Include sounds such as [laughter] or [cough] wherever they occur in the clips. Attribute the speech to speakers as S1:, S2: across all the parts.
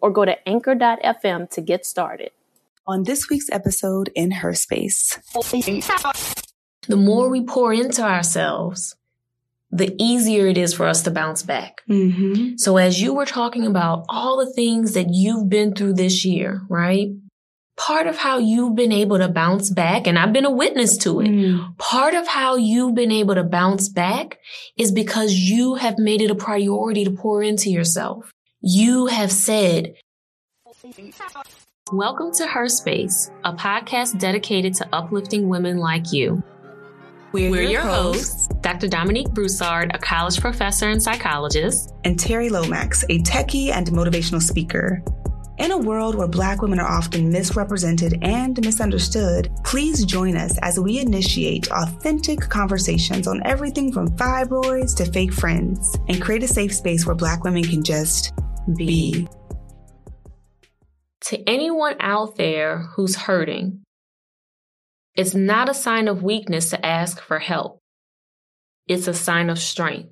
S1: or go to anchor.fm to get started.
S2: On this week's episode in Her Space,
S1: the more we pour into ourselves, the easier it is for us to bounce back. Mm-hmm. So as you were talking about all the things that you've been through this year, right? Part of how you've been able to bounce back, and I've been a witness to it. Mm. Part of how you've been able to bounce back is because you have made it a priority to pour into yourself. You have said, Welcome to Her Space, a podcast dedicated to uplifting women like you. We're, We're your, hosts, Dr. Dominique Broussard, a college professor and psychologist,
S2: and Terri Lomax, a techie and motivational speaker. In a world where Black women are often misrepresented and misunderstood, please join us as we initiate authentic conversations on everything from fibroids to fake friends and create a safe space where Black women can just be.
S1: To anyone out there who's hurting, it's not a sign of weakness to ask for help. It's a sign of strength.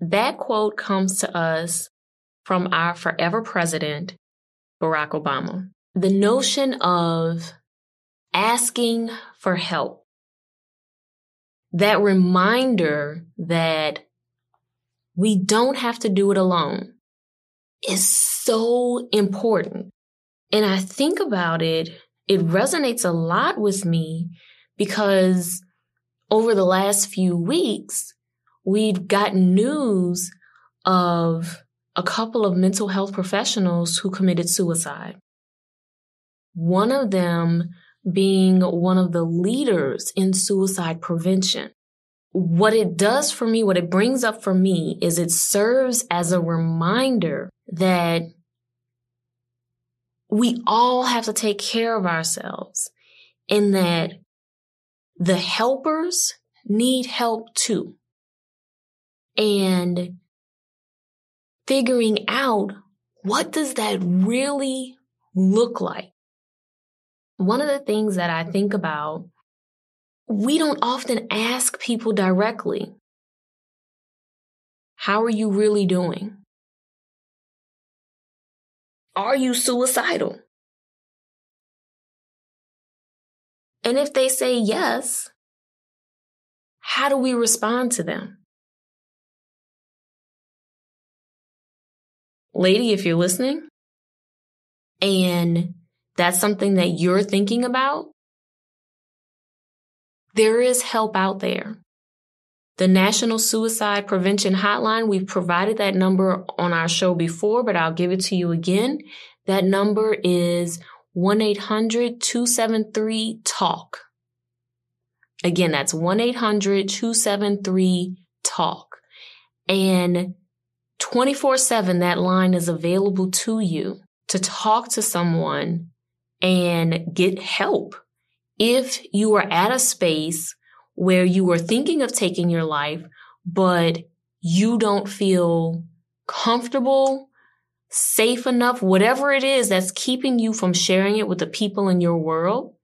S1: That quote comes to us from our forever president, Barack Obama. The notion of asking for help. That reminder that we don't have to do it alone is so important. And I think about it, it resonates a lot with me because over the last few weeks, we've gotten news of a couple of mental health professionals who committed suicide. One of them being one of the leaders in suicide prevention what it does for me, what it brings up for me is it serves as a reminder that we all have to take care of ourselves and that the helpers need help too. And figuring out what does that really look like? One of the things that I think about we don't often ask people directly, how are you really doing? Are you suicidal? And if they say yes, how do we respond to them? Lady, if you're listening and that's something that you're thinking about, there is help out there. The National Suicide Prevention Hotline, we've provided that number on our show before, but I'll give it to you again. That number is 1-800-273-TALK. Again, that's 1-800-273-TALK. And 24-7, that line is available to you to talk to someone and get help if you are at a space where you are thinking of taking your life, but you don't feel comfortable, safe enough, whatever it is that's keeping you from sharing it with the people in your world,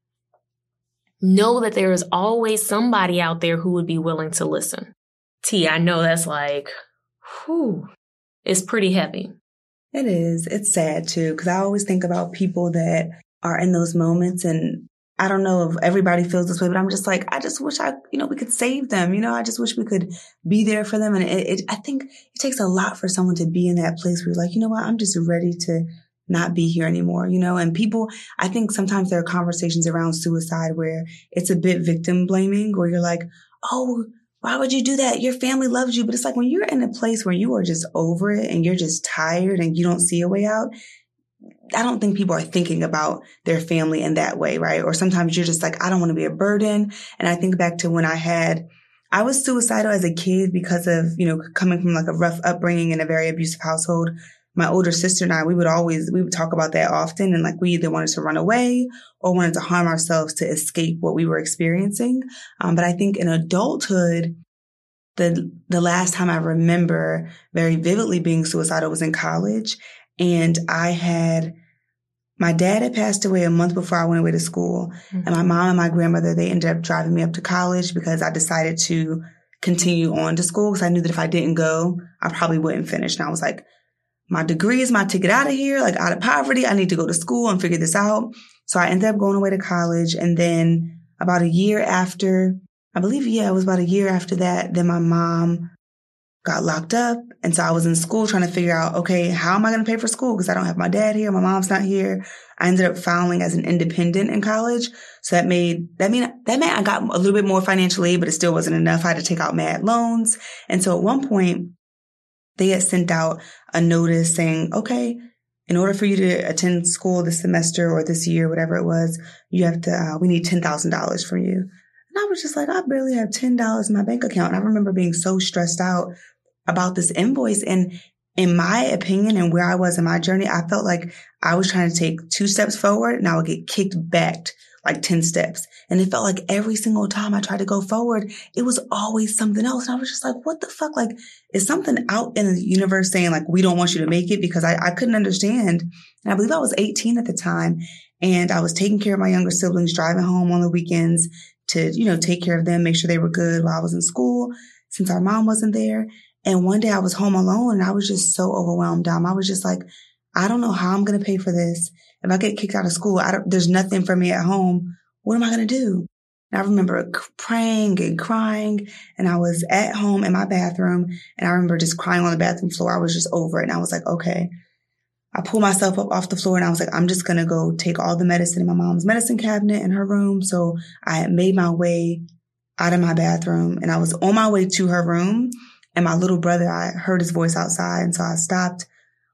S1: know that there is always somebody out there who would be willing to listen. T, I know that's like, whew, it's pretty heavy.
S2: It is. It's sad too, because I always think about people that are in those moments and I don't know if everybody feels this way, but I'm just like, I just wish I, you know, we could save them. You know, I just wish we could be there for them. And it, it, I think it takes a lot for someone to be in that place where you're like, you know what, I'm just ready to not be here anymore, you know, and people, I think sometimes there are conversations around suicide where it's a bit victim blaming where you're like, oh, why would you do that? Your family loves you. But it's like when you're in a place where you are just over it and you're just tired and you don't see a way out, I don't think people are thinking about their family in that way, right? Or sometimes you're just like, I don't want to be a burden. And I think back to when I had, I was suicidal as a kid because of, you know, coming from like a rough upbringing in a very abusive household. my older sister and I, we would always, we would talk about that often. And like we either wanted to run away or wanted to harm ourselves to escape what we were experiencing. Um, but I think in adulthood, the, the last time I remember very vividly being suicidal was in college. And I had, my dad had passed away a month before I went away to school. Mm-hmm. And my mom and my grandmother, they ended up driving me up to college because I decided to continue on to school because I knew that if I didn't go, I probably wouldn't finish. And I was like, my degree is my ticket out of here, like out of poverty. I need to go to school and figure this out. So I ended up going away to college. And then about a year after, I believe, yeah, it was about a year after that, then my mom got locked up. And so I was in school trying to figure out, okay, how am I going to pay for school? Because I don't have my dad here. My mom's not here. I ended up filing as an independent in college. So that made, that mean, that meant I got a little bit more financial aid, but it still wasn't enough. I had to take out mad loans. And so at one point they had sent out a notice saying, okay, in order for you to attend school this semester or this year, whatever it was, you have to, uh, we need $10,000 from you. And I was just like, I barely have $10 in my bank account. And I remember being so stressed out about this invoice. And in my opinion and where I was in my journey, I felt like I was trying to take two steps forward and I would get kicked back like 10 steps. And it felt like every single time I tried to go forward, it was always something else. And I was just like, what the fuck? Like, is something out in the universe saying like, we don't want you to make it? Because I, I couldn't understand. And I believe I was 18 at the time and I was taking care of my younger siblings, driving home on the weekends to, you know, take care of them, make sure they were good while I was in school since our mom wasn't there. And one day I was home alone and I was just so overwhelmed. Um, I was just like, I don't know how I'm going to pay for this. If I get kicked out of school, I don't, there's nothing for me at home. What am I going to do? And I remember praying and crying and I was at home in my bathroom and I remember just crying on the bathroom floor. I was just over it. And I was like, okay, I pulled myself up off the floor and I was like, I'm just going to go take all the medicine in my mom's medicine cabinet in her room. So I made my way out of my bathroom and I was on my way to her room and my little brother, I heard his voice outside. And so I stopped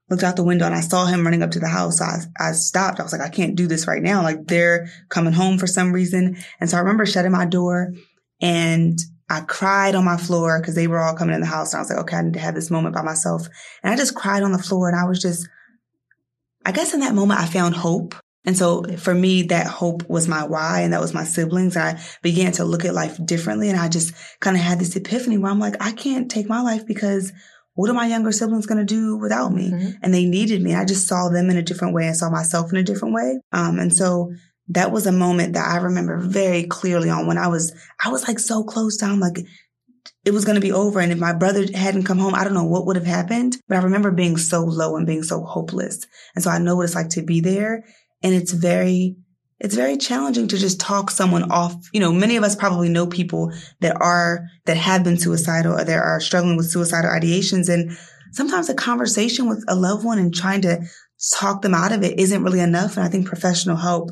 S2: looked out the window and I saw him running up to the house. So I, I stopped. I was like, I can't do this right now. Like they're coming home for some reason. And so I remember shutting my door and I cried on my floor because they were all coming in the house. And I was like, okay, I need to have this moment by myself. And I just cried on the floor and I was just, I guess in that moment I found hope. And so for me, that hope was my why and that was my siblings. I began to look at life differently. And I just kind of had this epiphany where I'm like, I can't take my life because what are my younger siblings going to do without me? Mm-hmm. And they needed me. I just saw them in a different way and saw myself in a different way. Um, and so that was a moment that I remember very clearly on when I was, I was like so close down, like it was going to be over. And if my brother hadn't come home, I don't know what would have happened, but I remember being so low and being so hopeless. And so I know what it's like to be there. And it's very, it's very challenging to just talk someone off. You know, many of us probably know people that are, that have been suicidal or that are struggling with suicidal ideations. And sometimes a conversation with a loved one and trying to talk them out of it isn't really enough. And I think professional help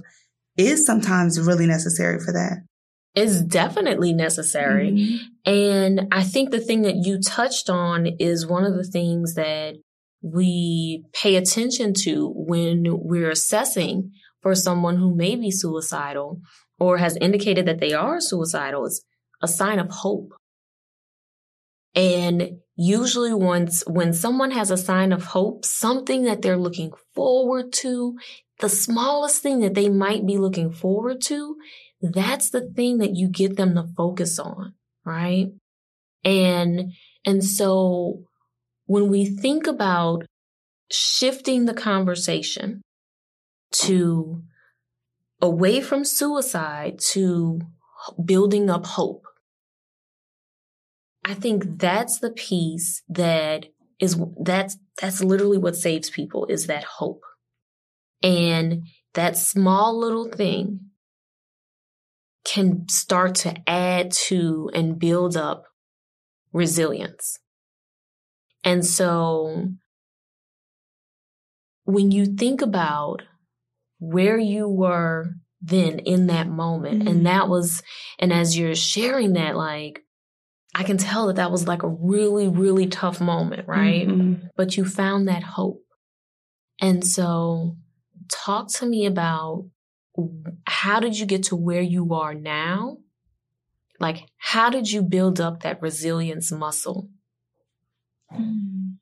S2: is sometimes really necessary for that.
S1: It's definitely necessary. Mm-hmm. And I think the thing that you touched on is one of the things that we pay attention to when we're assessing for someone who may be suicidal or has indicated that they are suicidal is a sign of hope. And usually once when someone has a sign of hope, something that they're looking forward to, the smallest thing that they might be looking forward to, that's the thing that you get them to focus on, right? And, and so when we think about shifting the conversation to away from suicide to building up hope. I think that's the piece that is that's that's literally what saves people is that hope. And that small little thing can start to add to and build up resilience. And so when you think about where you were then in that moment. Mm-hmm. And that was, and as you're sharing that, like, I can tell that that was like a really, really tough moment, right? Mm-hmm. But you found that hope. And so talk to me about how did you get to where you are now? Like, how did you build up that resilience muscle?
S2: Mm.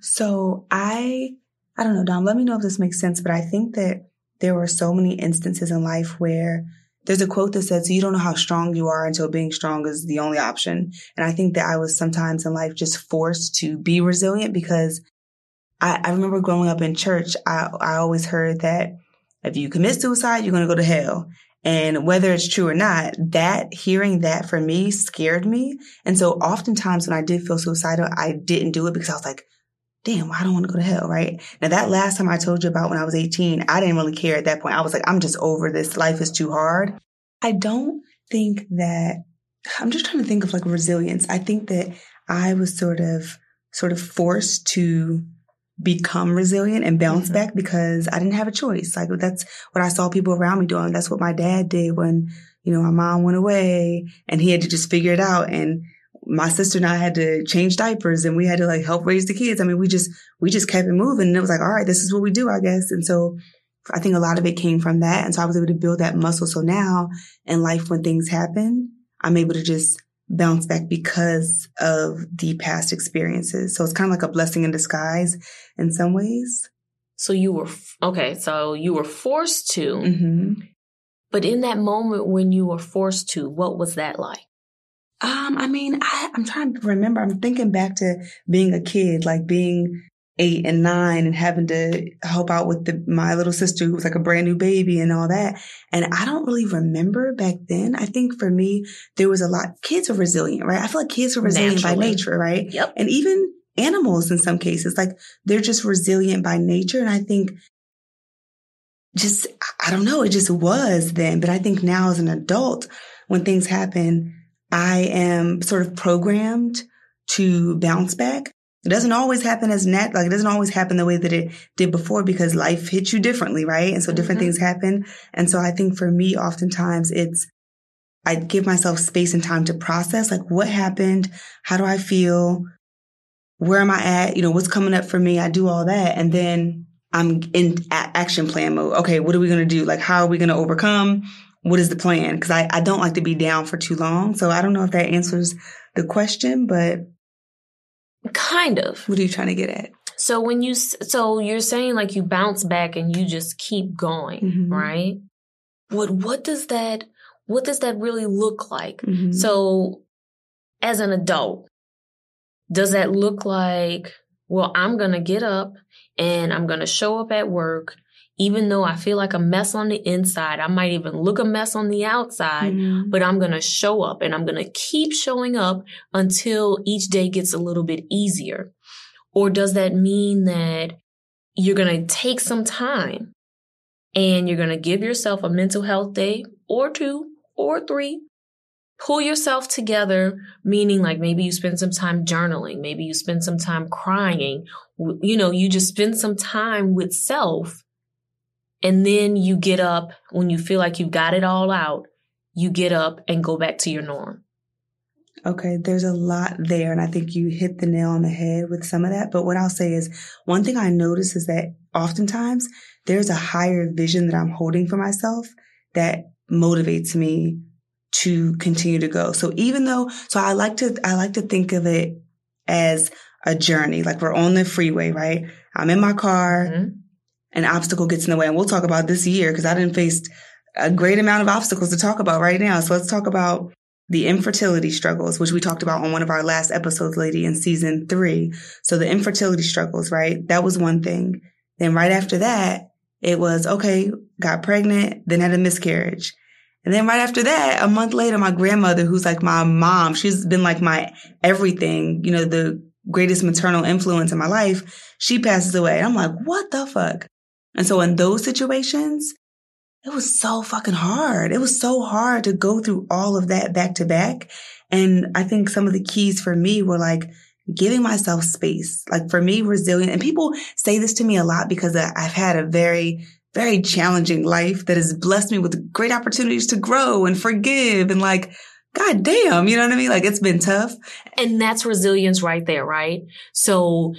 S2: So I, I don't know, Dom, let me know if this makes sense, but I think that there were so many instances in life where there's a quote that says, you don't know how strong you are until being strong is the only option. And I think that I was sometimes in life just forced to be resilient because I, I remember growing up in church, I, I always heard that if you commit suicide, you're going to go to hell. And whether it's true or not, that hearing that for me scared me. And so oftentimes when I did feel suicidal, I didn't do it because I was like, damn, I don't want to go to hell, right? Now that last time I told you about when I was 18, I didn't really care at that point. I was like, I'm just over this. Life is too hard. I don't think that I'm just trying to think of like resilience. I think that I was sort of, sort of forced to become resilient and bounce mm-hmm. back because I didn't have a choice. Like that's what I saw people around me doing. That's what my dad did when, you know, my mom went away and he had to just figure it out. And my sister and I had to change diapers and we had to like help raise the kids. I mean, we just, we just kept it moving and it was like, all right, this is what we do, I guess. And so I think a lot of it came from that. And so I was able to build that muscle. So now in life, when things happen, I'm able to just bounce back because of the past experiences. So it's kind of like a blessing in disguise in some ways.
S1: So you were, okay, so you were forced to. Mm-hmm. But in that moment when you were forced to, what was that like?
S2: Um, I mean, I, I'm trying to remember. I'm thinking back to being a kid, like being eight and nine and having to help out with the, my little sister who was like a brand new baby and all that. And I don't really remember back then. I think for me, there was a lot, kids are resilient, right? I feel like kids are resilient Naturally. by nature, right?
S1: Yep.
S2: And even animals in some cases, like they're just resilient by nature. And I think just, I don't know, it just was then. But I think now as an adult, when things happen, I am sort of programmed to bounce back. It doesn't always happen as net, like it doesn't always happen the way that it did before because life hits you differently, right? And so different mm-hmm. things happen. And so I think for me, oftentimes it's, I give myself space and time to process, like what happened? How do I feel? Where am I at? You know, what's coming up for me? I do all that. And then I'm in action plan mode. Okay. What are we going to do? Like, how are we going to overcome? What is the plan? Cause I, I don't like to be down for too long. So I don't know if that answers the question, but
S1: Kind of.
S2: What are you trying to get at?
S1: So when you so you're saying like you bounce back and you just keep going, mm-hmm. right? What what does that what does that really look like? Mm-hmm. So as an adult, does that look like well, I'm going to get up and I'm going to show up at work even though I feel like a mess on the inside, I might even look a mess on the outside, mm-hmm. but I'm going to show up and I'm going to keep showing up until each day gets a little bit easier. Or does that mean that you're going to take some time and you're going to give yourself a mental health day or two or three? Pull yourself together, meaning like maybe you spend some time journaling, maybe you spend some time crying, you know, you just spend some time with self and then you get up when you feel like you've got it all out, you get up and go back to your norm.
S2: Okay, there's a lot there, and I think you hit the nail on the head with some of that. But what I'll say is one thing I notice is that oftentimes there's a higher vision that I'm holding for myself that motivates me to continue to go. So even though, so I like to, I like to think of it as a journey. Like we're on the freeway, right? I'm in my car. Mm-hmm an obstacle gets in the way. And we'll talk about this year because I didn't face a great amount of obstacles to talk about right now. So let's talk about the infertility struggles, which we talked about on one of our last episodes, lady, in season three. So the infertility struggles, right? That was one thing. Then right after that, it was, okay, got pregnant, then had a miscarriage. And then right after that, a month later, my grandmother, who's like my mom, she's been like my everything, you know, the greatest maternal influence in my life, she passes away. And I'm like, what the fuck? And so in those situations, it was so fucking hard. It was so hard to go through all of that back to back. And I think some of the keys for me were like giving myself space. Like for me, resilient. And people say this to me a lot because I've had a very, very challenging life that has blessed me with great opportunities to grow and forgive and like, God damn, you know what I mean? Like it's been tough.
S1: And that's resilience right there, right? So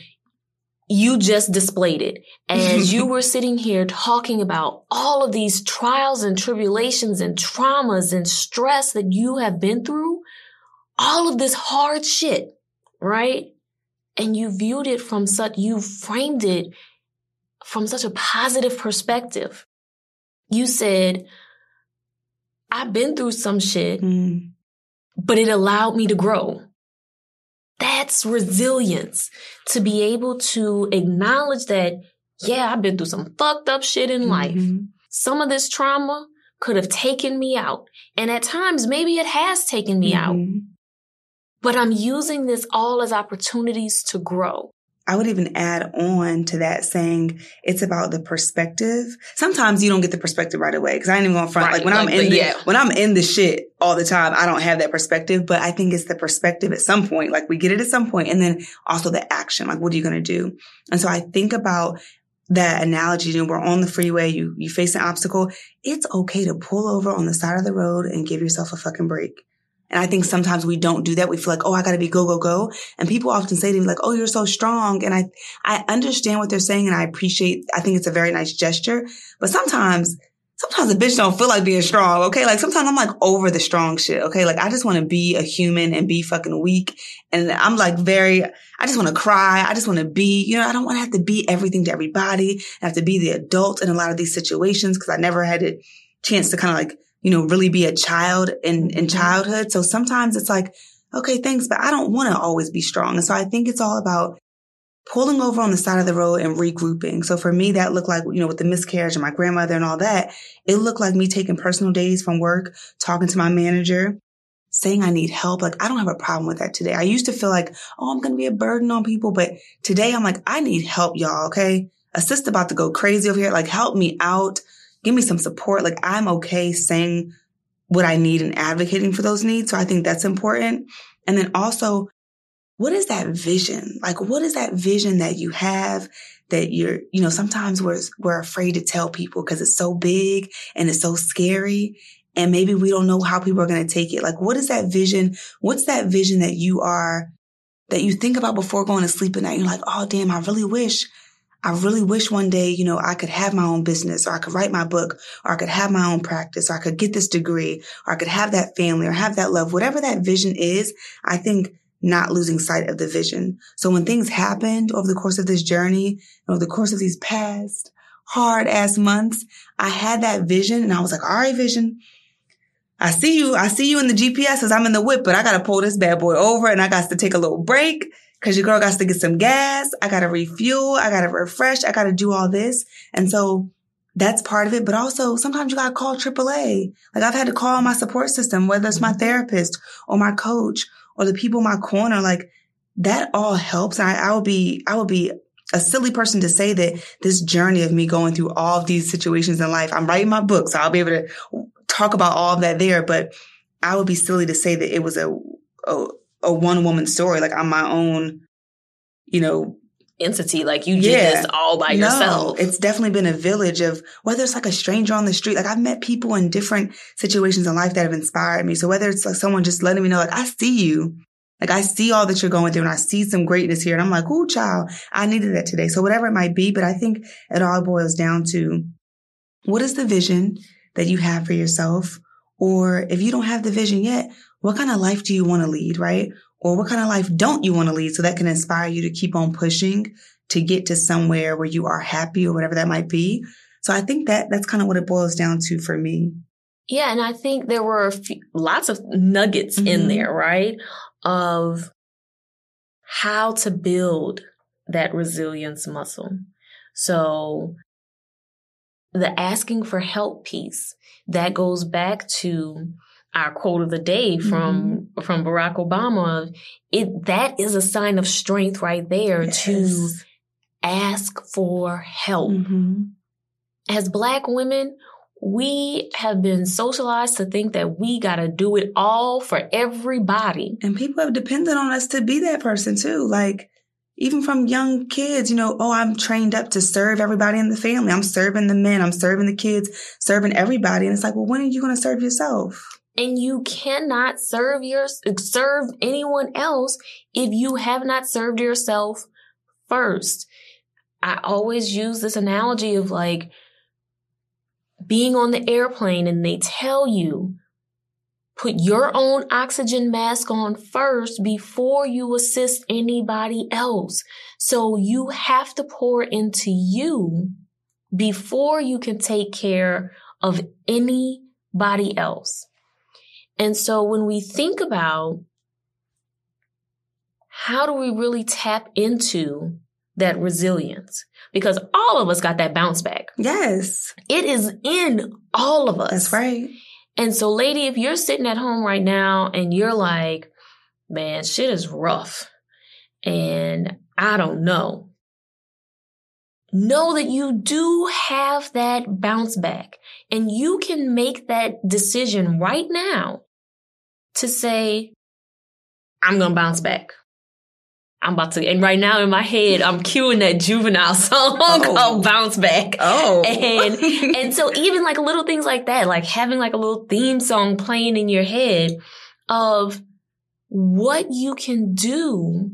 S1: you just displayed it as [laughs] you were sitting here talking about all of these trials and tribulations and traumas and stress that you have been through, all of this hard shit, right? and you viewed it from such, you framed it from such a positive perspective. You said, I've been through some shit, mm. but it allowed me to grow. That's resilience to be able to acknowledge that, yeah, I've been through some fucked up shit in mm-hmm. life. Some of this trauma could have taken me out. And at times, maybe it has taken me mm-hmm. out. But I'm using this all as opportunities to grow.
S2: I would even add on to that saying it's about the perspective. Sometimes you don't get the perspective right away because I ain't even going front. Right. Like when like, I'm in the, yeah. when I'm in the shit all the time, I don't have that perspective, but I think it's the perspective at some point. Like we get it at some point and then also the action. Like what are you going to do? And so I think about that analogy, you know, we're on the freeway, you, you face an obstacle. It's okay to pull over on the side of the road and give yourself a fucking break. And I think sometimes we don't do that. We feel like, oh, I got to be go, go, go. And people often say to me like, oh, you're so strong. And I, I understand what they're saying and I appreciate, I think it's a very nice gesture. But sometimes, sometimes a bitch don't feel like being strong. Okay. Like sometimes I'm like over the strong shit. Okay. Like I just want to be a human and be fucking weak. And I'm like very, I just want to cry. I just want to be, you know, I don't want to have to be everything to everybody. I have to be the adult in a lot of these situations because I never had a chance to kind of like you know, really be a child in, in mm-hmm. childhood. So sometimes it's like, okay, thanks, but I don't want to always be strong. And so I think it's all about pulling over on the side of the road and regrouping. So for me, that looked like, you know, with the miscarriage and my grandmother and all that, it looked like me taking personal days from work, talking to my manager, saying I need help. Like I don't have a problem with that today. I used to feel like, oh, I'm going to be a burden on people. But today I'm like, I need help, y'all. Okay. A sister about to go crazy over here. Like help me out give me some support. Like I'm okay saying what I need and advocating for those needs. So I think that's important. And then also, what is that vision? Like, what is that vision that you have that you're, you know, sometimes we're, we're afraid to tell people because it's so big and it's so scary. And maybe we don't know how people are going to take it. Like, what is that vision? What's that vision that you are, that you think about before going to sleep at night? You're like, oh, damn, I really wish I really wish one day, you know, I could have my own business or I could write my book or I could have my own practice or I could get this degree or I could have that family or have that love, whatever that vision is. I think not losing sight of the vision. So when things happened over the course of this journey, over the course of these past hard ass months, I had that vision and I was like, all right, vision. I see you. I see you in the GPS as I'm in the whip, but I got to pull this bad boy over and I got to take a little break Cause your girl got to get some gas. I got to refuel. I got to refresh. I got to do all this. And so that's part of it. But also sometimes you got to call AAA. Like I've had to call my support system, whether it's my therapist or my coach or the people in my corner. Like that all helps. I, I would be, I would be a silly person to say that this journey of me going through all of these situations in life, I'm writing my book, so I'll be able to talk about all of that there. But I would be silly to say that it was a, a a one woman story. Like I'm my own, you know,
S1: entity. Like you did yeah, this all by no, yourself.
S2: It's definitely been a village of whether it's like a stranger on the street. Like I've met people in different situations in life that have inspired me. So whether it's like someone just letting me know, like I see you. Like I see all that you're going through and I see some greatness here. And I'm like, oh child, I needed that today. So whatever it might be, but I think it all boils down to what is the vision that you have for yourself? Or if you don't have the vision yet, what kind of life do you want to lead, right? Or what kind of life don't you want to lead so that can inspire you to keep on pushing to get to somewhere where you are happy or whatever that might be. So I think that that's kind of what it boils down to for me.
S1: Yeah. And I think there were few, lots of nuggets mm-hmm. in there, right? Of how to build that resilience muscle. So the asking for help piece that goes back to our quote of the day from mm-hmm. from Barack Obama. It that is a sign of strength right there yes. to ask for help. Mm-hmm. As black women, we have been socialized to think that we got to do it all for everybody.
S2: And people have depended on us to be that person too. Like even from young kids, you know, oh, I'm trained up to serve everybody in the family. I'm serving the men. I'm serving the kids, serving everybody. And it's like, well, when are you going to serve yourself?
S1: And you cannot serve your serve anyone else if you have not served yourself first. I always use this analogy of like being on the airplane and they tell you put your own oxygen mask on first before you assist anybody else. So you have to pour into you before you can take care of anybody else. And so when we think about how do we really tap into that resilience? Because all of us got that bounce back.
S2: Yes.
S1: It is in all of us.
S2: That's right.
S1: And so, lady, if you're sitting at home right now and you're like, man, shit is rough and I don't know, know that you do have that bounce back and you can make that decision right now to say, I'm going to bounce back. I'm about to, and right now in my head, I'm cueing that juvenile [laughs] song oh. called Bounce Back.
S2: Oh. [laughs]
S1: And, and so even like little things like that, like having like a little theme song playing in your head of what you can do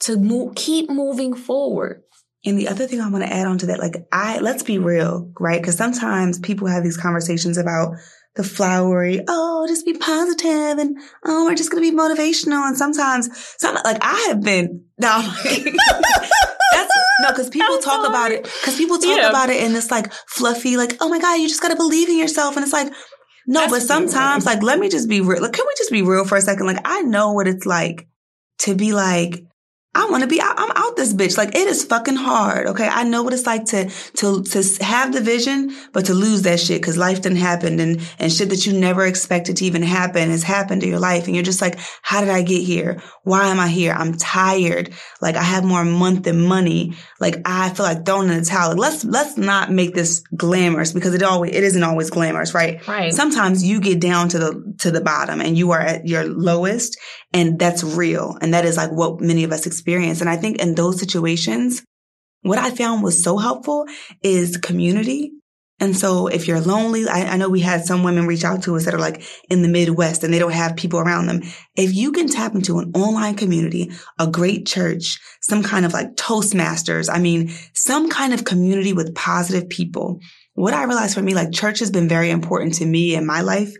S1: to move, keep moving forward.
S2: And the other thing I want to add on to that, like I, let's be real, right? Cause sometimes people have these conversations about the flowery, oh, just be positive and oh, we're just going to be motivational. And sometimes, some like I have been, no, [laughs] that's no, because people I'm talk sorry. about it, because people talk yeah. about it in this like fluffy, like, oh my God, you just got to believe in yourself. And it's like, no, that's but sometimes, like, let me just be real. Like, can we just be real for a second? Like, I know what it's like to be like, I want to be, I'm out this bitch. Like it is fucking hard. Okay. I know what it's like to, to, to have the vision, but to lose that shit because life didn't happen and, and shit that you never expected to even happen has happened to your life. And you're just like, how did I get here? Why am I here? I'm tired. Like I have more month than money. Like I feel like throwing in the towel. Like, let's, let's not make this glamorous because it always, it isn't always glamorous, right?
S1: Right.
S2: Sometimes you get down to the, to the bottom and you are at your lowest and that's real. And that is like what many of us experience. And I think in those situations, what I found was so helpful is community. And so if you're lonely, I, I, know we had some women reach out to us that are like in the Midwest and they don't have people around them. If you can tap into an online community, a great church, some kind of like Toastmasters, I mean, some kind of community with positive people. What I realized for me, like church has been very important to me in my life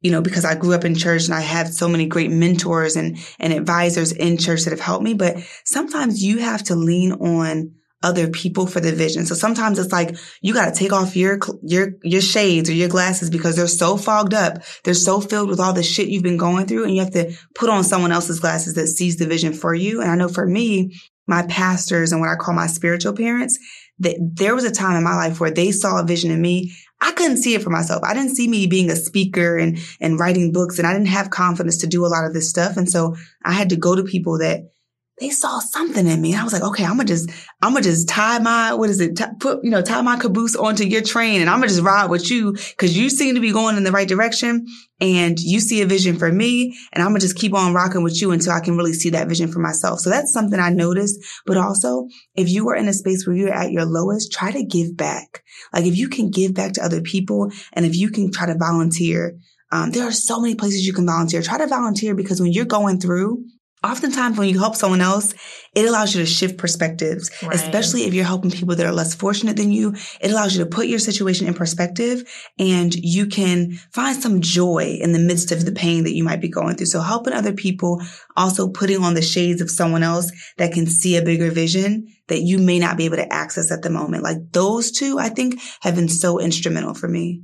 S2: you know, because I grew up in church and I have so many great mentors and, and advisors in church that have helped me. But sometimes you have to lean on other people for the vision. So sometimes it's like you got to take off your your your shades or your glasses because they're so fogged up. They're so filled with all the shit you've been going through and you have to put on someone else's glasses that sees the vision for you. And I know for me, my pastors and what I call my spiritual parents, that there was a time in my life where they saw a vision in me I couldn't see it for myself. I didn't see me being a speaker and, and writing books and I didn't have confidence to do a lot of this stuff. And so I had to go to people that they saw something in me. And I was like, okay, I'm gonna just, I'm gonna just tie my, what is it? T- put, you know, tie my caboose onto your train and I'm gonna just ride with you because you seem to be going in the right direction and you see a vision for me and I'm gonna just keep on rocking with you until I can really see that vision for myself. So that's something I noticed. But also if you are in a space where you're at your lowest, try to give back. Like if you can give back to other people and if you can try to volunteer, um, there are so many places you can volunteer. Try to volunteer because when you're going through, oftentimes when you help someone else, it allows you to shift perspectives, right. especially if you're helping people that are less fortunate than you. It allows you to put your situation in perspective and you can find some joy in the midst of the pain that you might be going through. So helping other people, also putting on the shades of someone else that can see a bigger vision that you may not be able to access at the moment. Like those two, I think have been so instrumental for me.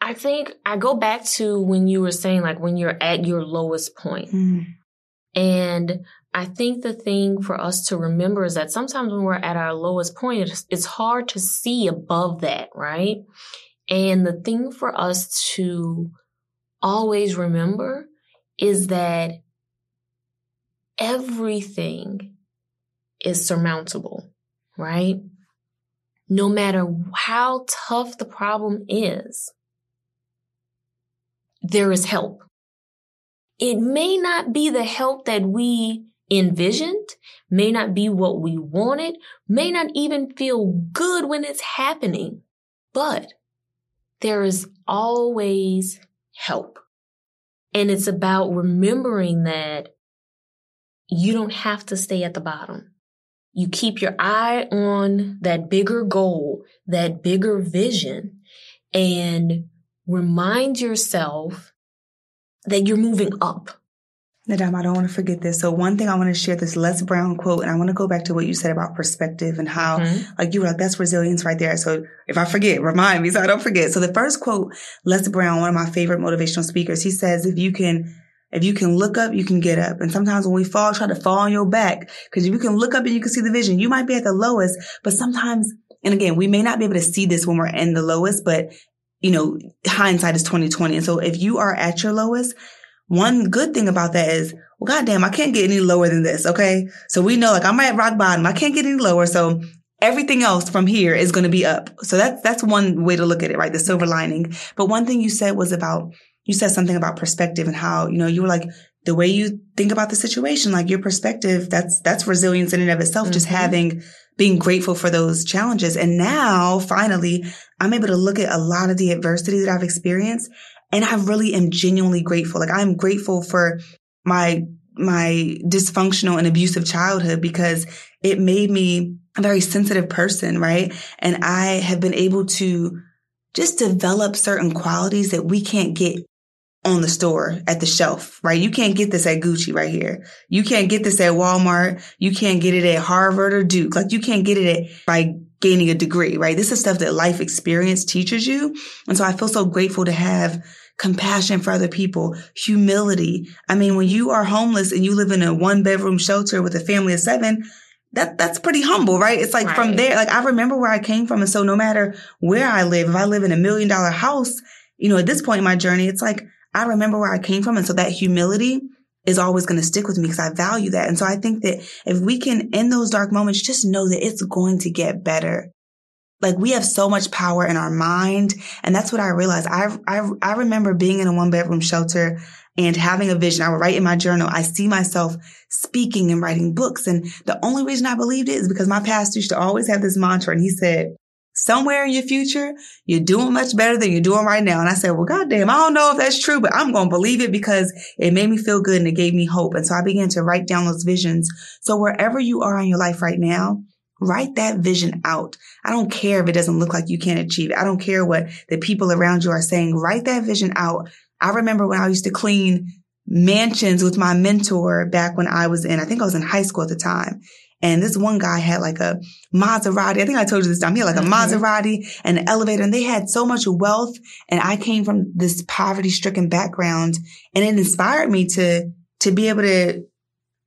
S1: I think I go back to when you were saying like when you're at your lowest point. Mm and I think the thing for us to remember is that sometimes when we're at our lowest point, it's, hard to see above that, right? And the thing for us to always remember is that everything is surmountable, right? No matter how tough the problem is, there is help it may not be the help that we envisioned, may not be what we wanted, may not even feel good when it's happening, but there is always help. And it's about remembering that you don't have to stay at the bottom. You keep your eye on that bigger goal, that bigger vision, and remind yourself that you're moving up.
S2: Nadam, I don't want to forget this. So one thing I want to share this Les Brown quote, and I want to go back to what you said about perspective and how, mm-hmm. like you were like, that's resilience right there. So if I forget, remind me so I don't forget. So the first quote, Les Brown, one of my favorite motivational speakers, he says, if you can, if you can look up, you can get up. And sometimes when we fall, try to fall on your back. Cause if you can look up and you can see the vision, you might be at the lowest, but sometimes, and again, we may not be able to see this when we're in the lowest, but you know, hindsight is 2020. And so if you are at your lowest, one good thing about that is, well, goddamn, I can't get any lower than this. Okay. So we know like I'm at rock bottom. I can't get any lower. So everything else from here is going to be up. So that's, that's one way to look at it, right? The silver lining. But one thing you said was about, you said something about perspective and how, you know, you were like, the way you think about the situation, like your perspective, that's, that's resilience in and of itself. Mm-hmm. Just having, being grateful for those challenges. And now finally, I'm able to look at a lot of the adversity that I've experienced and I really am genuinely grateful. Like I'm grateful for my, my dysfunctional and abusive childhood because it made me a very sensitive person, right? And I have been able to just develop certain qualities that we can't get on the store at the shelf, right? You can't get this at Gucci right here. You can't get this at Walmart. You can't get it at Harvard or Duke. Like you can't get it at, by gaining a degree, right? This is stuff that life experience teaches you. And so I feel so grateful to have compassion for other people, humility. I mean, when you are homeless and you live in a one bedroom shelter with a family of seven, that that's pretty humble, right? It's like right. from there, like I remember where I came from. And so no matter where I live, if I live in a million dollar house, you know, at this point in my journey, it's like I remember where I came from. And so that humility is always going to stick with me because I value that. And so I think that if we can, in those dark moments, just know that it's going to get better. Like we have so much power in our mind. And that's what I realized. I, I, I remember being in a one bedroom shelter and having a vision. I would write in my journal. I see myself speaking and writing books. And the only reason I believed it is because my pastor used to always have this mantra and he said, somewhere in your future, you're doing much better than you're doing right now. And I said, well, goddamn, I don't know if that's true, but I'm going to believe it because it made me feel good and it gave me hope. And so I began to write down those visions. So wherever you are in your life right now, Write that vision out. I don't care if it doesn't look like you can't achieve it. I don't care what the people around you are saying. Write that vision out. I remember when I used to clean mansions with my mentor back when I was in, I think I was in high school at the time. And this one guy had like a Maserati. I think I told you this time. He had like a mm-hmm. Maserati and an elevator and they had so much wealth. And I came from this poverty stricken background and it inspired me to, to be able to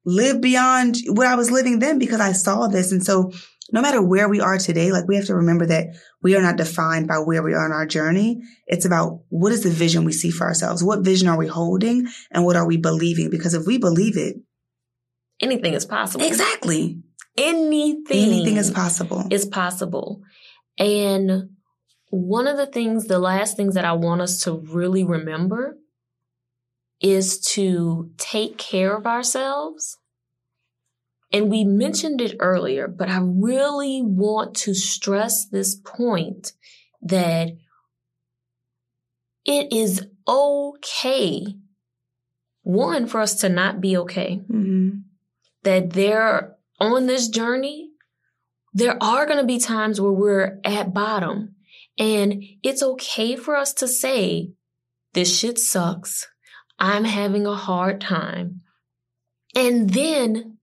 S2: live beyond what I was living then because I saw this. And so no matter where we are today, like we have to remember that we are not defined by where we are in our journey. It's about what is the vision we see for ourselves? What vision are we holding and what are we believing? Because if we believe it,
S1: anything is possible.
S2: Exactly.
S1: Anything.
S2: Anything is possible.
S1: Is possible. And one of the things, the last things that I want us to really remember is to take care of ourselves. And we mentioned it earlier, but I really want to stress this point that it is okay, one, for us to not be okay. Mm-hmm. That there, on this journey, there are going to be times where we're at bottom. And it's okay for us to say, this shit sucks. I'm having a hard time. And then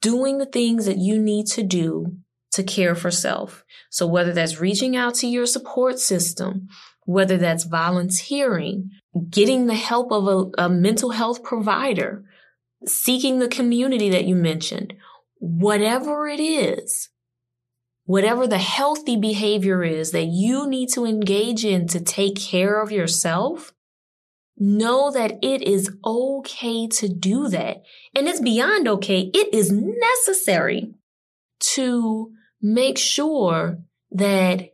S1: doing the things that you need to do to care for self. So whether that's reaching out to your support system, whether that's volunteering, getting the help of a, a mental health provider, seeking the community that you mentioned, whatever it is, whatever the healthy behavior is that you need to engage in to take care of yourself, know that it is okay to do that. And it's beyond okay. It is necessary to make sure that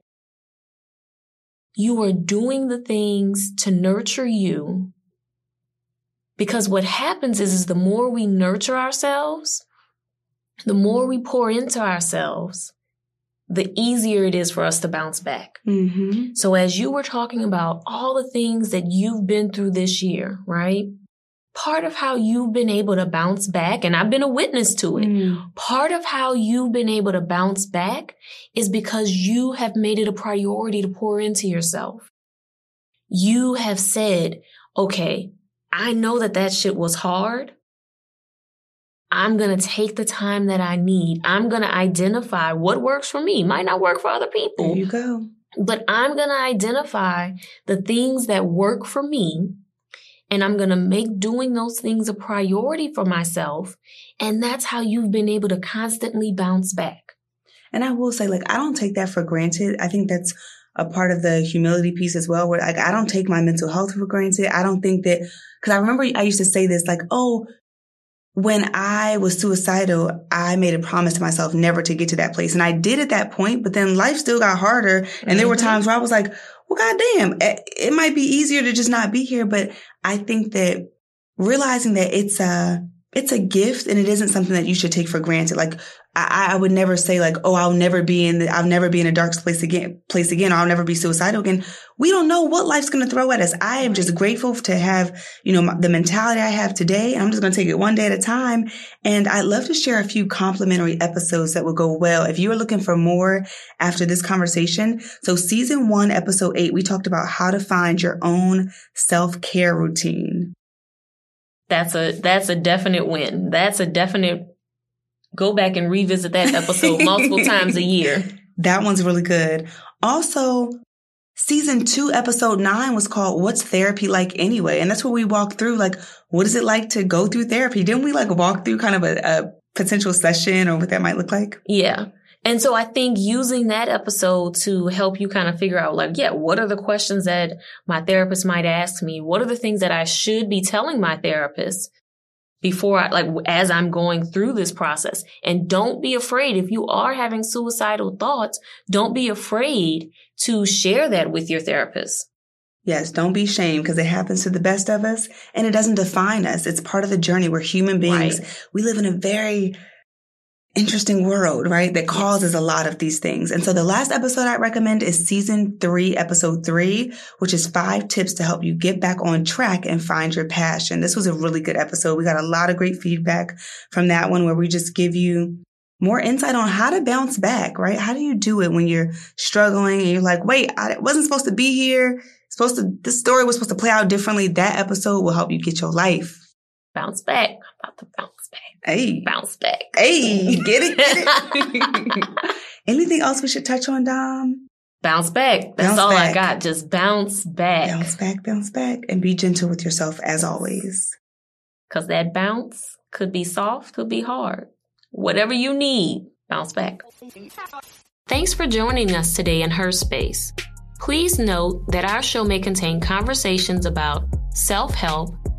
S1: you are doing the things to nurture you. Because what happens is, is the more we nurture ourselves, the more we pour into ourselves, the easier it is for us to bounce back. Mm-hmm. So as you were talking about all the things that you've been through this year, right? Part of how you've been able to bounce back, and I've been a witness to it. Mm. Part of how you've been able to bounce back is because you have made it a priority to pour into yourself. You have said, okay, I know that that shit was hard. I'm going to take the time that I need. I'm going to identify what works for me. Might not work for other people.
S2: There you go.
S1: But I'm going to identify the things that work for me. And I'm going to make doing those things a priority for myself. And that's how you've been able to constantly bounce back.
S2: And I will say, like, I don't take that for granted. I think that's a part of the humility piece as well, where like, I don't take my mental health for granted. I don't think that, cause I remember I used to say this, like, oh, when I was suicidal, I made a promise to myself never to get to that place. And I did at that point, but then life still got harder. And mm-hmm. there were mm-hmm. times where I was like, well, goddamn, it might be easier to just not be here. But I think that realizing that it's a, it's a gift and it isn't something that you should take for granted. Like I, I would never say like, oh, I'll never be in the, I'll never be in a dark place again, place again, or I'll never be suicidal again. We don't know what life's going to throw at us. I am just grateful to have, you know, the mentality I have today. I'm just going to take it one day at a time. And I'd love to share a few complimentary episodes that will go well. If you are looking for more after this conversation. So season one, episode eight, we talked about how to find your own self care routine
S1: that's a that's a definite win. That's a definite go back and revisit that episode multiple times a year. [laughs]
S2: That one's really good. Also, season two, episode nine was called What's Therapy Like Anyway? And that's where we walked through like, what is it like to go through therapy? Didn't we like walk through kind of a, a potential session or what that might look like?
S1: Yeah. And so I think using that episode to help you kind of figure out like, yeah, what are the questions that my therapist might ask me? What are the things that I should be telling my therapist before I, like, as I'm going through this process? And don't be afraid if you are having suicidal thoughts, don't be afraid to share that with your therapist.
S2: Yes, don't be shamed because it happens to the best of us and it doesn't define us. It's part of the journey. We're human beings. Right. We live in a very interesting world, right? That causes a lot of these things. And so the last episode I recommend is season three, episode three, which is five tips to help you get back on track and find your passion. This was a really good episode. We got a lot of great feedback from that one where we just give you more insight on how to bounce back, right? How do you do it when you're struggling and you're like, wait, I wasn't supposed to be here. Supposed to, this story was supposed to play out differently. That episode will help you get your life.
S1: Bounce back. about to bounce
S2: Hey.
S1: Bounce back.
S2: Hey, get it, get it. [laughs] Anything else we should touch on, Dom?
S1: Bounce back. That's bounce all back. I got. Just bounce back.
S2: Bounce back, bounce back. And be gentle with yourself as always.
S1: Cause that bounce could be soft, could be hard. Whatever you need, bounce back. Thanks for joining us today in Her Space. Please note that our show may contain conversations about self help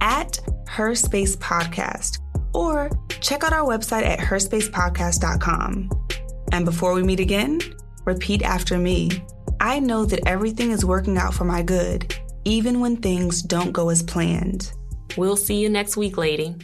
S2: at Her Space Podcast, or check out our website at herspacepodcast.com. And before we meet again, repeat after me. I know that everything is working out for my good, even when things don't go as planned.
S1: We'll see you next week, lady.